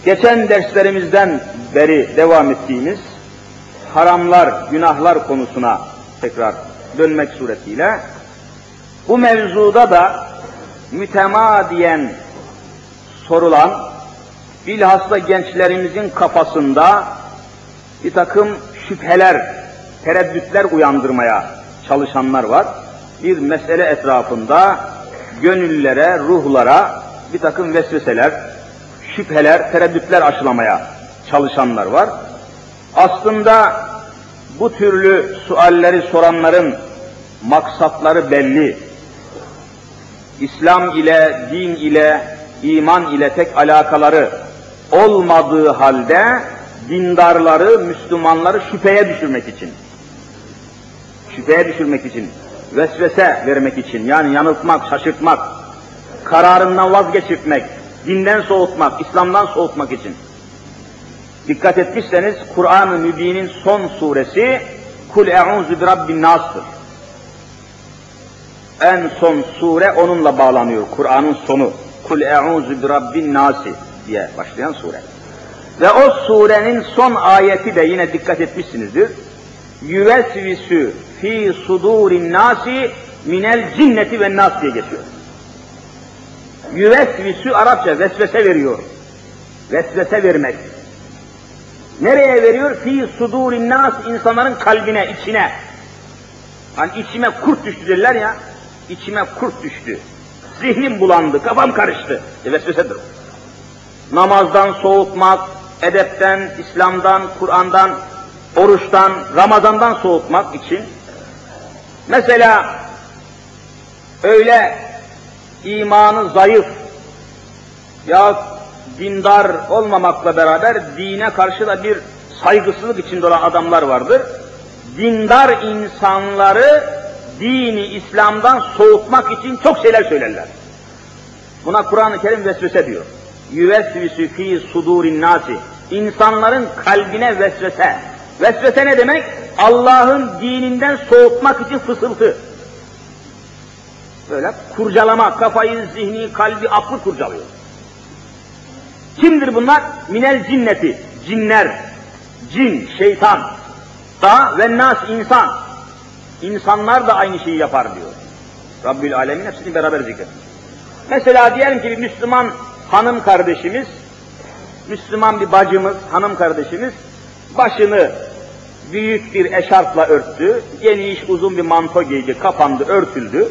geçen derslerimizden beri devam ettiğimiz haramlar, günahlar konusuna tekrar dönmek suretiyle bu mevzuda da mütemadiyen sorulan bilhassa gençlerimizin kafasında bir takım şüpheler, tereddütler uyandırmaya çalışanlar var. Bir mesele etrafında gönüllere, ruhlara bir takım vesveseler, şüpheler, tereddütler aşılamaya çalışanlar var. Aslında bu türlü sualleri soranların maksatları belli. İslam ile, din ile, iman ile tek alakaları olmadığı halde dindarları, Müslümanları şüpheye düşürmek için. Şüpheye düşürmek için vesvese vermek için, yani yanıltmak, şaşırtmak, kararından vazgeçirtmek, dinden soğutmak, İslam'dan soğutmak için. Dikkat etmişseniz Kur'an-ı Mübin'in son suresi Kul e'ûzü bi rabbin nas'tır. En son sure onunla bağlanıyor. Kur'an'ın sonu. Kul e'ûzü bi rabbin nasi diye başlayan sure. Ve o surenin son ayeti de yine dikkat etmişsinizdir. Yüvesvisü fi sudurin nasi minel cinneti ve nas diye geçiyor. Yüvesvisü Arapça vesvese veriyor. Vesvese vermek. Nereye veriyor? Fi sudurin nas insanların kalbine, içine. Hani içime kurt düştü derler ya. İçime kurt düştü. Zihnim bulandı, kafam karıştı. E vesvesedir. Namazdan soğutmak, edepten, İslam'dan, Kur'an'dan, oruçtan, Ramazan'dan soğutmak için Mesela öyle imanı zayıf ya dindar olmamakla beraber dine karşı da bir saygısızlık içinde olan adamlar vardır. Dindar insanları dini İslam'dan soğutmak için çok şeyler söylerler. Buna Kur'an-ı Kerim vesvese diyor. Yüvesvisü fî sudurin nasi. İnsanların kalbine vesvese. Vesvese ne demek? Allah'ın dininden soğutmak için fısıltı. Böyle kurcalama, kafayı, zihni, kalbi, aklı kurcalıyor. Kimdir bunlar? Minel cinneti, cinler, cin, şeytan, da ve nas insan. İnsanlar da aynı şeyi yapar diyor. Rabbül Alemin hepsini beraber zikret. Mesela diyelim ki bir Müslüman hanım kardeşimiz, Müslüman bir bacımız, hanım kardeşimiz başını büyük bir eşarpla örttü, geniş uzun bir manto giydi, kapandı, örtüldü,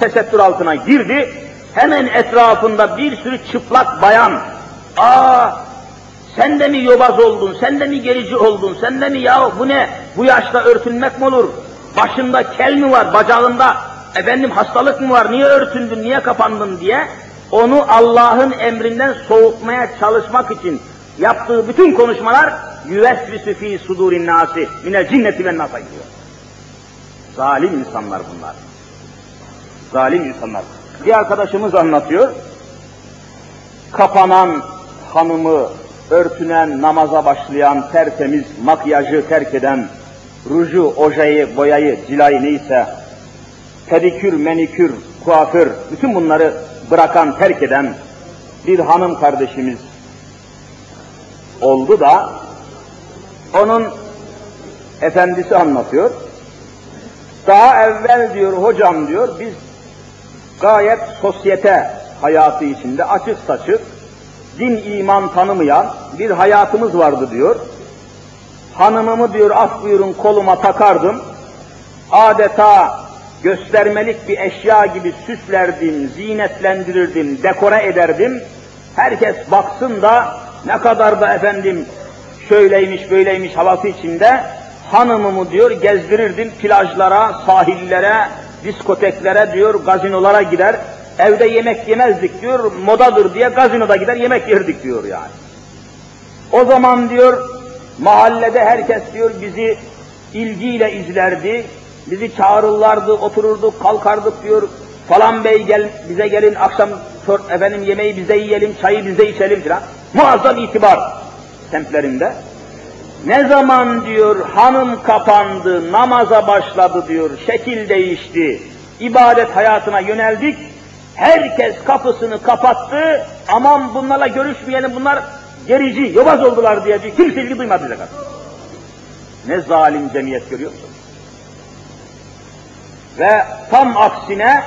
tesettür altına girdi, hemen etrafında bir sürü çıplak bayan, aa sen de mi yobaz oldun, sen de mi gerici oldun, sen de mi ya bu ne, bu yaşta örtünmek mi olur, başında kel mi var, bacağında efendim hastalık mı var, niye örtündün, niye kapandın diye onu Allah'ın emrinden soğutmaya çalışmak için yaptığı bütün konuşmalar yüvesvisü fî sudurin nâsi minel cinneti ve nasa gidiyor. Zalim insanlar bunlar. Zalim insanlar. Bir arkadaşımız anlatıyor. Kapanan hanımı, örtünen, namaza başlayan, tertemiz, makyajı terk eden, ruju, ojayı, boyayı, cilayı neyse, pedikür, menikür, kuaför, bütün bunları bırakan, terk eden bir hanım kardeşimiz oldu da onun efendisi anlatıyor. Daha evvel diyor hocam diyor biz gayet sosyete hayatı içinde açık saçık din iman tanımayan bir hayatımız vardı diyor. Hanımımı diyor af buyurun koluma takardım. Adeta göstermelik bir eşya gibi süslerdim, zinetlendirirdim, dekore ederdim. Herkes baksın da ne kadar da efendim şöyleymiş böyleymiş havası içinde hanımımı diyor gezdirirdim plajlara, sahillere, diskoteklere diyor gazinolara gider. Evde yemek yemezdik diyor, modadır diye gazinoda gider yemek yerdik diyor yani. O zaman diyor mahallede herkes diyor bizi ilgiyle izlerdi, bizi çağırırlardı, otururduk, kalkardık diyor. Falan bey gel, bize gelin akşam efendim yemeği bize yiyelim, çayı bize içelim filan. Muazzam itibar semtlerinde. Ne zaman diyor hanım kapandı, namaza başladı diyor, şekil değişti, ibadet hayatına yöneldik, herkes kapısını kapattı, aman bunlarla görüşmeyelim, bunlar gerici, yobaz oldular diye diyor, kimse ilgi duymadı bize kadar. Ne zalim cemiyet görüyorsun. Ve tam aksine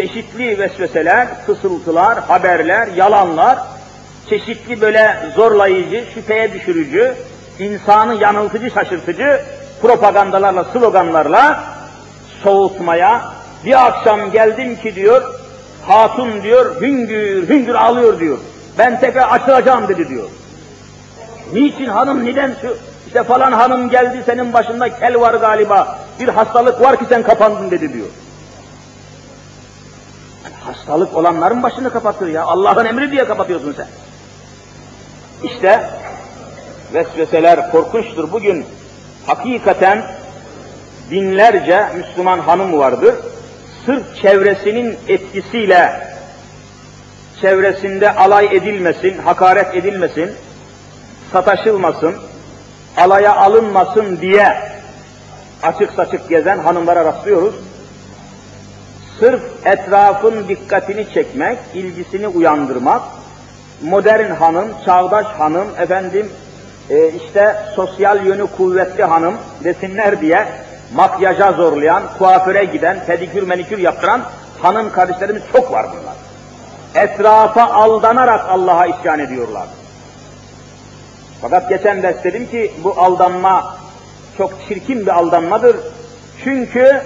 çeşitli vesveseler, fısıltılar, haberler, yalanlar, çeşitli böyle zorlayıcı, şüpheye düşürücü, insanı yanıltıcı, şaşırtıcı propagandalarla, sloganlarla soğutmaya, bir akşam geldim ki diyor, hatun diyor, hüngür hüngür ağlıyor diyor. Ben tekrar açılacağım dedi diyor. Niçin hanım, neden şu, işte falan hanım geldi senin başında kel var galiba, bir hastalık var ki sen kapandın dedi diyor. Hastalık olanların başını kapatır ya, Allah'ın emri diye kapatıyorsun sen. İşte vesveseler korkunçtur. Bugün hakikaten binlerce Müslüman hanım vardır. Sırf çevresinin etkisiyle çevresinde alay edilmesin, hakaret edilmesin, sataşılmasın, alaya alınmasın diye açık saçık gezen hanımlara rastlıyoruz. Sırf etrafın dikkatini çekmek, ilgisini uyandırmak, modern hanım, çağdaş hanım, efendim e, işte sosyal yönü kuvvetli hanım desinler diye makyaja zorlayan, kuaföre giden, pedikür menikür yaptıran hanım kardeşlerimiz çok var bunlar. Etrafa aldanarak Allah'a isyan ediyorlar. Fakat geçen ders dedim ki bu aldanma çok çirkin bir aldanmadır. Çünkü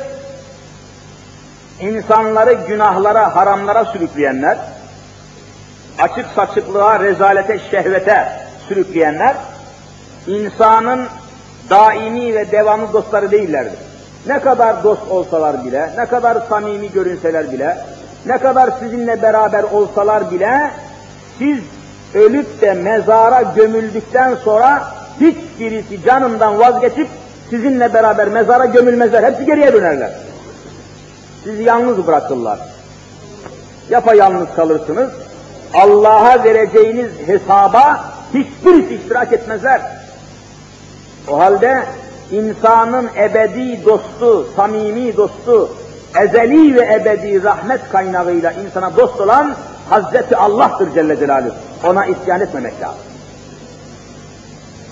insanları günahlara, haramlara sürükleyenler, açık saçıklığa, rezalete, şehvete sürükleyenler, insanın daimi ve devamlı dostları değillerdir. ne kadar dost olsalar bile, ne kadar samimi görünseler bile, ne kadar sizinle beraber olsalar bile, siz ölüp de mezara gömüldükten sonra hiçbirisi canından vazgeçip sizinle beraber mezara gömülmezler. Hepsi geriye dönerler. Sizi yalnız bırakırlar. Yapayalnız kalırsınız. Allah'a vereceğiniz hesaba hiçbirisi iştirak etmezler. O halde insanın ebedi dostu, samimi dostu, ezeli ve ebedi rahmet kaynağıyla insana dost olan Hazreti Allah'tır Celle Celaluhu. Ona isyan etmemek lazım.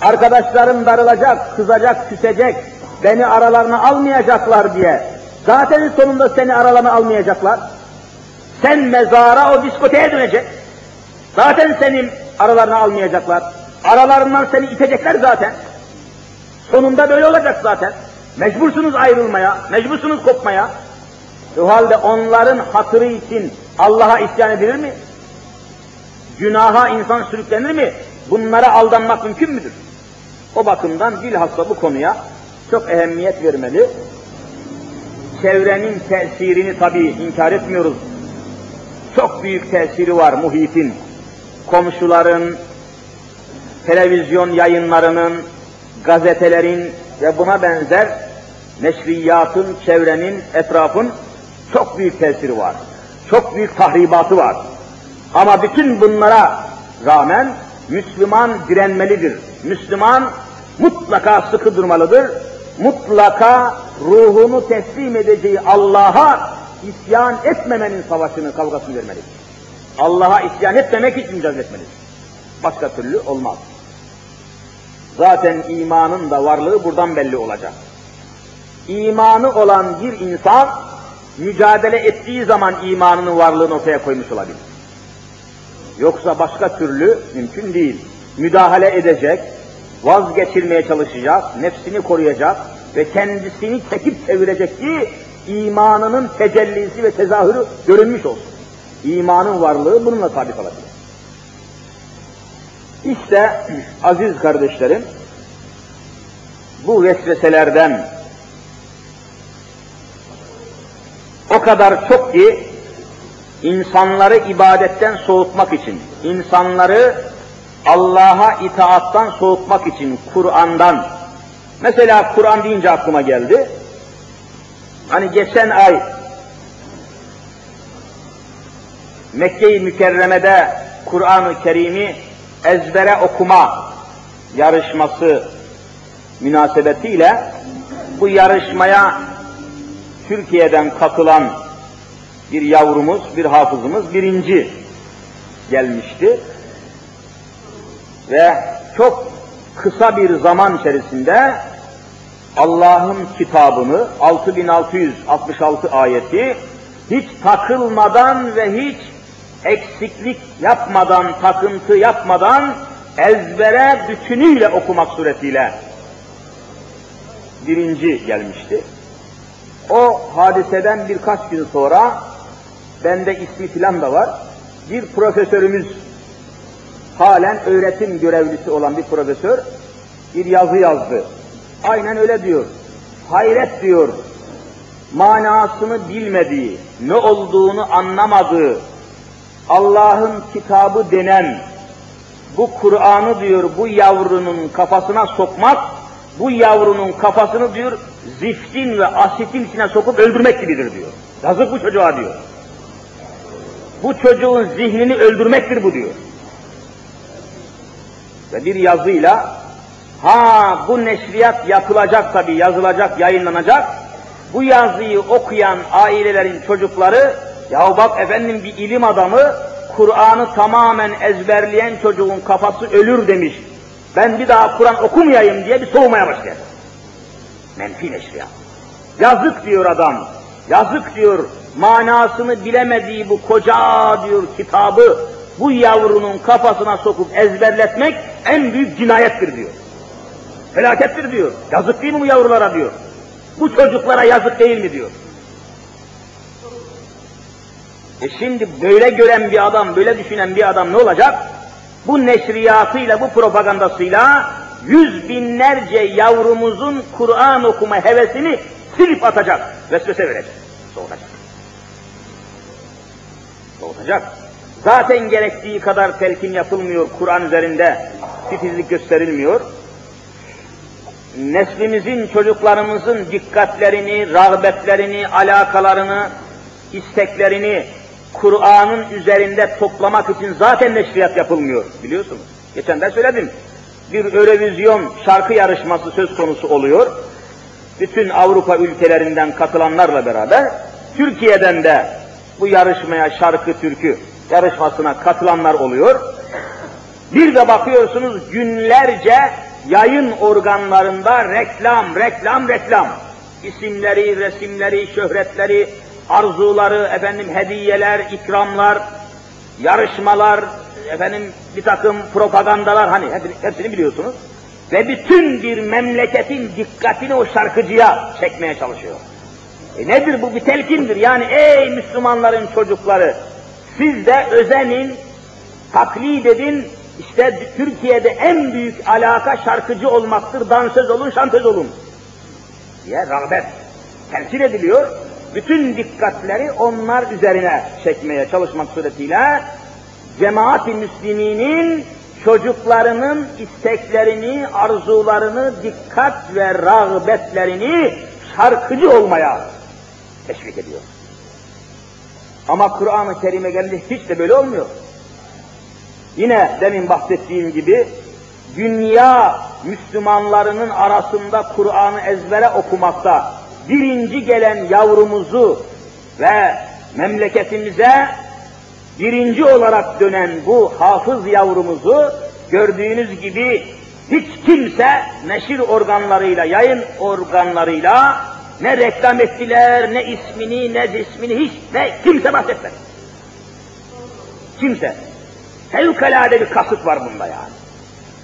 Arkadaşlarım darılacak, kızacak, küsecek, beni aralarına almayacaklar diye. Zaten sonunda seni aralarına almayacaklar. Sen mezara o diskoteye dönecek. Zaten senin aralarına almayacaklar. Aralarından seni itecekler zaten. Sonunda böyle olacak zaten. Mecbursunuz ayrılmaya, mecbursunuz kopmaya. O halde onların hatırı için Allah'a isyan edilir mi? Günaha insan sürüklenir mi? Bunlara aldanmak mümkün müdür? O bakımdan bilhassa bu konuya çok ehemmiyet vermeli. Çevrenin tesirini tabii inkar etmiyoruz. Çok büyük tesiri var muhitin. Komşuların, televizyon yayınlarının, gazetelerin ve buna benzer neşriyatın, çevrenin, etrafın çok büyük tesiri var. Çok büyük tahribatı var. Ama bütün bunlara rağmen Müslüman direnmelidir. Müslüman mutlaka sıkı durmalıdır. Mutlaka ruhunu teslim edeceği Allah'a isyan etmemenin savaşını, kavgasını vermelidir. Allah'a isyan etmemek için mücadele etmelidir. Başka türlü olmaz. Zaten imanın da varlığı buradan belli olacak. İmanı olan bir insan mücadele ettiği zaman imanının varlığını ortaya koymuş olabilir. Yoksa başka türlü mümkün değil. Müdahale edecek, vazgeçirmeye çalışacak, nefsini koruyacak ve kendisini çekip çevirecek ki imanının tecellisi ve tezahürü görünmüş olsun. İmanın varlığı bununla sabit olabilir. İşte aziz kardeşlerim, bu vesveselerden o kadar çok ki insanları ibadetten soğutmak için, insanları Allah'a itaattan soğutmak için Kur'an'dan, mesela Kur'an deyince aklıma geldi, hani geçen ay Mekke-i Mükerreme'de Kur'an-ı Kerim'i ezbere okuma yarışması münasebetiyle bu yarışmaya Türkiye'den katılan bir yavrumuz, bir hafızımız birinci gelmişti. Ve çok kısa bir zaman içerisinde Allah'ın kitabını 6666 ayeti hiç takılmadan ve hiç eksiklik yapmadan, takıntı yapmadan ezbere bütünüyle okumak suretiyle birinci gelmişti. O hadiseden birkaç gün sonra bende ismi filan da var. Bir profesörümüz halen öğretim görevlisi olan bir profesör bir yazı yazdı. Aynen öyle diyor. Hayret diyor. Manasını bilmediği, ne olduğunu anlamadığı, Allah'ın kitabı denen bu Kur'an'ı diyor bu yavrunun kafasına sokmak, bu yavrunun kafasını diyor ziftin ve asitin içine sokup öldürmek gibidir diyor. Yazık bu çocuğa diyor. Bu çocuğun zihnini öldürmektir bu diyor. Ve bir yazıyla ha bu neşriyat yapılacak tabi yazılacak, yayınlanacak. Bu yazıyı okuyan ailelerin çocukları ya bak efendim bir ilim adamı Kur'an'ı tamamen ezberleyen çocuğun kafası ölür demiş. Ben bir daha Kur'an okumayayım diye bir soğumaya başladı. Menfi neşriyat. Yazık diyor adam. Yazık diyor manasını bilemediği bu koca diyor kitabı bu yavrunun kafasına sokup ezberletmek en büyük cinayettir diyor. Felakettir diyor. Yazık değil mi bu yavrulara diyor. Bu çocuklara yazık değil mi diyor. E şimdi böyle gören bir adam, böyle düşünen bir adam ne olacak? Bu neşriyatıyla, bu propagandasıyla yüz binlerce yavrumuzun Kur'an okuma hevesini silip atacak, vesvese verecek, soğutacak. Soğutacak. Zaten gerektiği kadar telkin yapılmıyor Kur'an üzerinde, titizlik gösterilmiyor. Neslimizin, çocuklarımızın dikkatlerini, rağbetlerini, alakalarını, isteklerini Kur'an'ın üzerinde toplamak için zaten neşriyat yapılmıyor biliyorsunuz. Geçen de söyledim. Bir Eurovision şarkı yarışması söz konusu oluyor. Bütün Avrupa ülkelerinden katılanlarla beraber Türkiye'den de bu yarışmaya şarkı türkü yarışmasına katılanlar oluyor. Bir de bakıyorsunuz günlerce yayın organlarında reklam, reklam, reklam. İsimleri, resimleri, şöhretleri, arzuları, efendim hediyeler, ikramlar, yarışmalar, efendim bir takım propagandalar hani hepsini biliyorsunuz. Ve bütün bir memleketin dikkatini o şarkıcıya çekmeye çalışıyor. E nedir bu? Bir telkindir. Yani ey Müslümanların çocukları, siz de özenin, taklit edin, işte Türkiye'de en büyük alaka şarkıcı olmaktır, dansöz olun, şantöz olun diye rağbet temsil ediliyor. Bütün dikkatleri onlar üzerine çekmeye çalışmak suretiyle cemaat-i müsliminin çocuklarının isteklerini, arzularını, dikkat ve rağbetlerini şarkıcı olmaya teşvik ediyor. Ama Kur'an-ı Kerim'e gelince hiç de böyle olmuyor. Yine demin bahsettiğim gibi dünya Müslümanlarının arasında Kur'an'ı ezbere okumakta birinci gelen yavrumuzu ve memleketimize birinci olarak dönen bu hafız yavrumuzu gördüğünüz gibi hiç kimse neşir organlarıyla, yayın organlarıyla ne reklam ettiler, ne ismini, ne cismini hiç ne kimse bahsetmedi. Kimse. Fevkalade bir kasıt var bunda yani.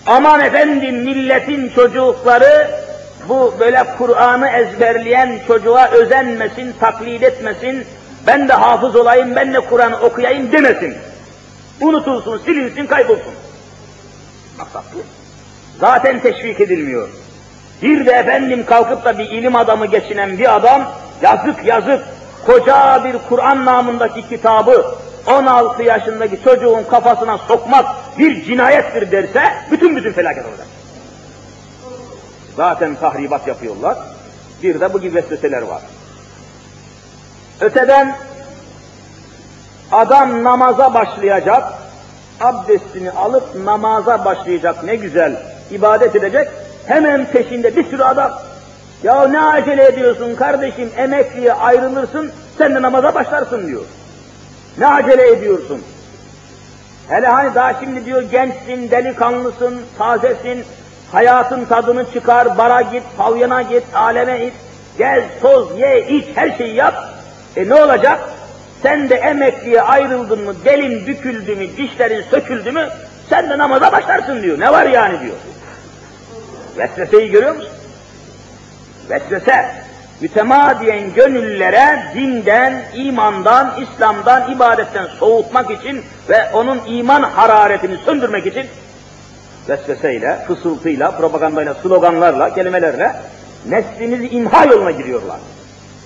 Aman efendim milletin çocukları bu böyle Kur'an'ı ezberleyen çocuğa özenmesin, taklit etmesin, ben de hafız olayım, ben de Kur'an okuyayım demesin. Unutulsun, silinsin, kaybolsun. Maksat bu. Zaten teşvik edilmiyor. Bir de efendim kalkıp da bir ilim adamı geçinen bir adam, yazık yazık, koca bir Kur'an namındaki kitabı 16 yaşındaki çocuğun kafasına sokmak bir cinayettir derse, bütün bütün felaket olacak. Zaten tahribat yapıyorlar. Bir de bu gibi vesveseler var. Öteden adam namaza başlayacak, abdestini alıp namaza başlayacak ne güzel ibadet edecek, hemen peşinde bir sürü adam. Ya ne acele ediyorsun kardeşim, emekliye ayrılırsın, sen de namaza başlarsın diyor. Ne acele ediyorsun? Hele hani daha şimdi diyor gençsin, delikanlısın, tazesin, hayatın tadını çıkar, bara git, pavyona git, aleme git, gez, toz, ye, iç, her şeyi yap. E ne olacak? Sen de emekliye ayrıldın mı, belin büküldü mü, dişlerin söküldü mü, sen de namaza başlarsın diyor. Ne var yani diyor. Vesveseyi görüyor musun? Vesvese, mütemadiyen gönüllere dinden, imandan, İslam'dan, ibadetten soğutmak için ve onun iman hararetini söndürmek için vesveseyle, fısıltıyla, propagandayla, sloganlarla, kelimelerle neslimizi imha yoluna giriyorlar.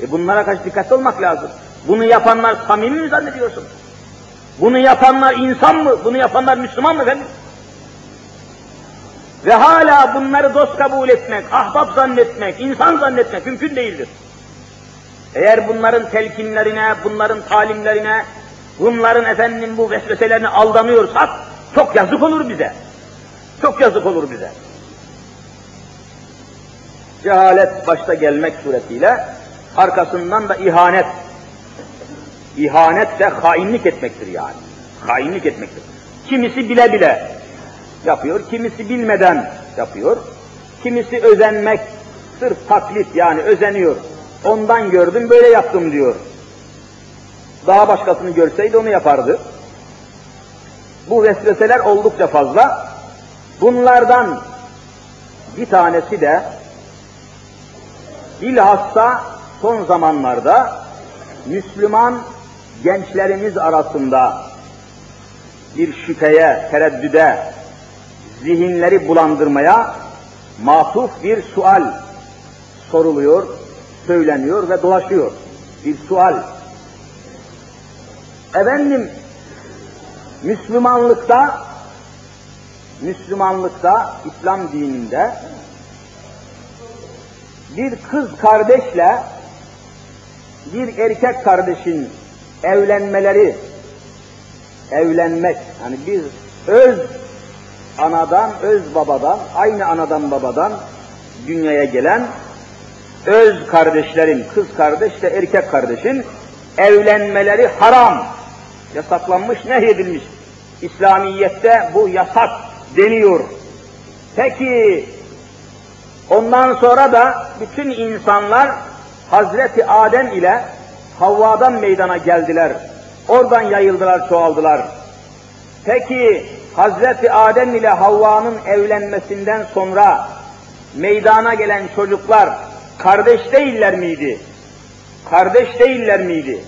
E bunlara karşı dikkatli olmak lazım. Bunu yapanlar samimi mi zannediyorsun? Bunu yapanlar insan mı? Bunu yapanlar Müslüman mı efendim? Ve hala bunları dost kabul etmek, ahbap zannetmek, insan zannetmek mümkün değildir. Eğer bunların telkinlerine, bunların talimlerine, bunların efendim bu vesveselerine aldanıyorsak çok yazık olur bize. Çok yazık olur bize. Cehalet başta gelmek suretiyle arkasından da ihanet. İhanet de hainlik etmektir yani. Hainlik etmektir. Kimisi bile bile yapıyor, kimisi bilmeden yapıyor. Kimisi özenmek, sırf taklit yani özeniyor. Ondan gördüm böyle yaptım diyor. Daha başkasını görseydi onu yapardı. Bu vesveseler oldukça fazla. Bunlardan bir tanesi de bilhassa son zamanlarda Müslüman gençlerimiz arasında bir şüpheye, tereddüde, zihinleri bulandırmaya matuf bir sual soruluyor, söyleniyor ve dolaşıyor. Bir sual. Efendim, Müslümanlıkta, Müslümanlıkta, İslam dininde bir kız kardeşle bir erkek kardeşin evlenmeleri, evlenmek, yani bir öz anadan, öz babadan, aynı anadan babadan dünyaya gelen öz kardeşlerin, kız kardeş ve erkek kardeşin evlenmeleri haram, yasaklanmış, nehyedilmiş. İslamiyette bu yasak deniyor. Peki ondan sonra da bütün insanlar Hazreti Adem ile Havva'dan meydana geldiler. Oradan yayıldılar, çoğaldılar. Peki Hazreti Adem ile Havva'nın evlenmesinden sonra meydana gelen çocuklar kardeş değiller miydi? Kardeş değiller miydi?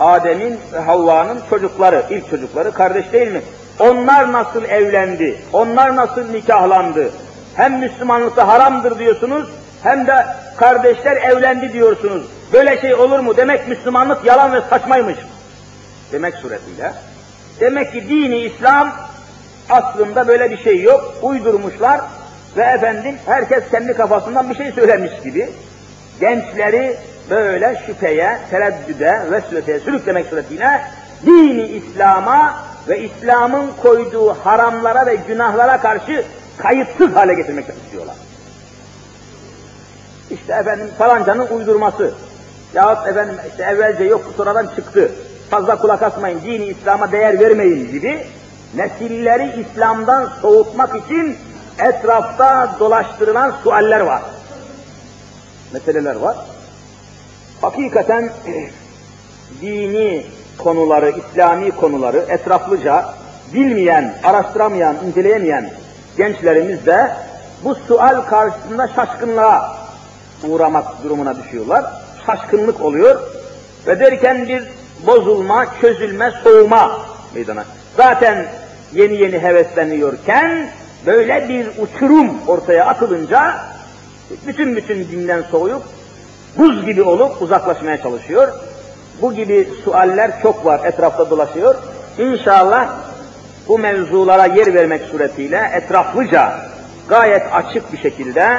Adem'in ve Havva'nın çocukları, ilk çocukları kardeş değil mi? Onlar nasıl evlendi? Onlar nasıl nikahlandı? Hem Müslümanlıkta haramdır diyorsunuz, hem de kardeşler evlendi diyorsunuz. Böyle şey olur mu? Demek Müslümanlık yalan ve saçmaymış. Demek suretiyle. Demek ki dini İslam aslında böyle bir şey yok. Uydurmuşlar ve efendim herkes kendi kafasından bir şey söylemiş gibi gençleri böyle şüpheye, tereddüde, vesveteye sürüklemek suretiyle dini İslam'a ve İslam'ın koyduğu haramlara ve günahlara karşı kayıtsız hale getirmek istiyorlar. İşte efendim falancanın uydurması yahut efendim işte evvelce yok sonradan çıktı. Fazla kulak asmayın, dini İslam'a değer vermeyin gibi nesilleri İslam'dan soğutmak için etrafta dolaştırılan sualler var. Meseleler var. Hakikaten dini konuları, İslami konuları etraflıca bilmeyen, araştıramayan, inceleyemeyen gençlerimiz de bu sual karşısında şaşkınlığa uğramak durumuna düşüyorlar. Şaşkınlık oluyor ve derken bir bozulma, çözülme, soğuma meydana. Zaten yeni yeni hevesleniyorken böyle bir uçurum ortaya atılınca bütün bütün dinden soğuyup buz gibi olup uzaklaşmaya çalışıyor. Bu gibi sualler çok var, etrafta dolaşıyor. İnşallah bu mevzulara yer vermek suretiyle etraflıca, gayet açık bir şekilde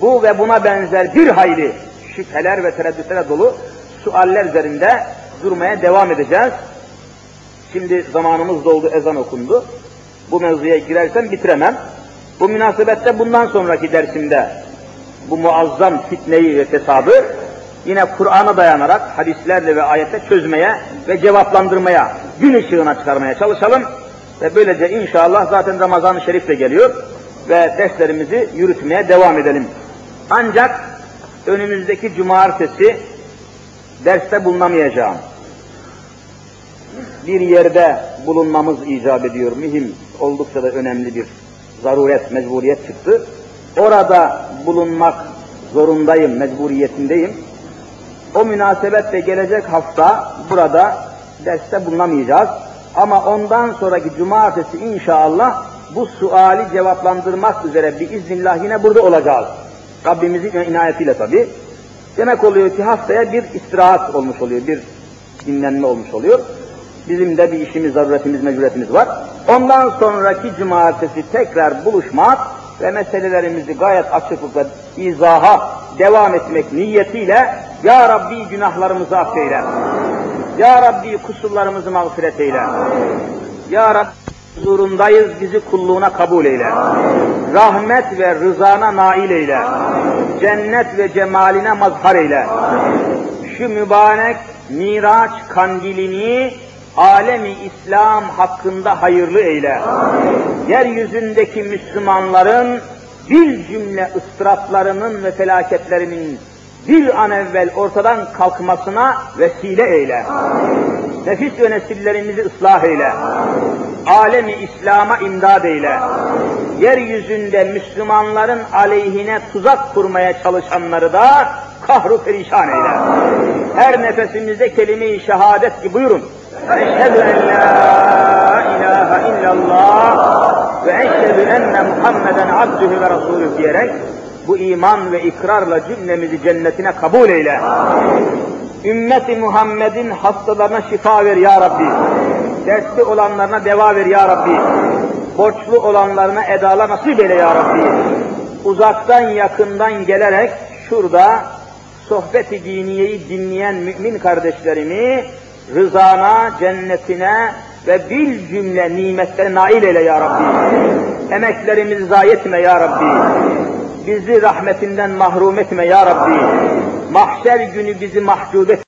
bu ve buna benzer bir hayli şüpheler ve tereddütlere dolu sualler üzerinde durmaya devam edeceğiz. Şimdi zamanımız doldu, ezan okundu. Bu mevzuya girersem bitiremem. Bu münasebette bundan sonraki dersimde bu muazzam fitneyi ve fesadı yine Kur'an'a dayanarak hadislerle ve ayette çözmeye ve cevaplandırmaya, gün ışığına çıkarmaya çalışalım. Ve böylece inşallah zaten Ramazan-ı Şerif de geliyor ve derslerimizi yürütmeye devam edelim. Ancak önümüzdeki cumartesi derste bulunamayacağım. Bir yerde bulunmamız icap ediyor. Mühim, oldukça da önemli bir zaruret, mecburiyet çıktı. Orada bulunmak zorundayım, mecburiyetindeyim. O münasebetle gelecek hafta burada derste bulunamayacağız. Ama ondan sonraki cumartesi inşallah bu suali cevaplandırmak üzere bir iznillah yine burada olacağız. Rabbimizin inayetiyle tabi. Demek oluyor ki haftaya bir istirahat olmuş oluyor, bir dinlenme olmuş oluyor. Bizim de bir işimiz, zaruretimiz, mecburiyetimiz var. Ondan sonraki cumartesi tekrar buluşmak ve meselelerimizi gayet açıklıkla izaha devam etmek niyetiyle Ya Rabbi günahlarımızı affeyle. Ya Rabbi kusurlarımızı mağfiret eyle. Ya Rabbi huzurundayız bizi kulluğuna kabul eyle. Rahmet ve rızana nail eyle. Cennet ve cemaline mazhar eyle. Şu mübarek Miraç kandilini alemi İslam hakkında hayırlı eyle. Yeryüzündeki Müslümanların bir cümle ıstıraplarının ve felaketlerinin bir an evvel ortadan kalkmasına vesile eyle. Nefis ve nesillerimizi ıslah eyle. Alemi İslam'a imdad eyle. Yeryüzünde Müslümanların aleyhine tuzak kurmaya çalışanları da kahru perişan eyle. Her nefesimizde kelime-i şehadet ki buyurun. Eşhedü en la ilahe illallah ve eşhedü enne Muhammeden abdühü ve rasulü diyerek bu iman ve ikrarla cümlemizi cennetine kabul eyle. Ümmeti Muhammed'in hastalarına şifa ver ya Rabbi. Dertli olanlarına deva ver ya Rabbi. Borçlu olanlarına edala nasip eyle ya Rabbi. Uzaktan yakından gelerek şurada sohbet-i diniyeyi dinleyen mümin kardeşlerimi rızana, cennetine ve bil cümle nimetlere nail eyle ya Rabbi. Emeklerimizi zayi etme ya Rabbi. Bizi rahmetinden mahrum etme ya Rabbi. Mahşer günü bizi mahcup et.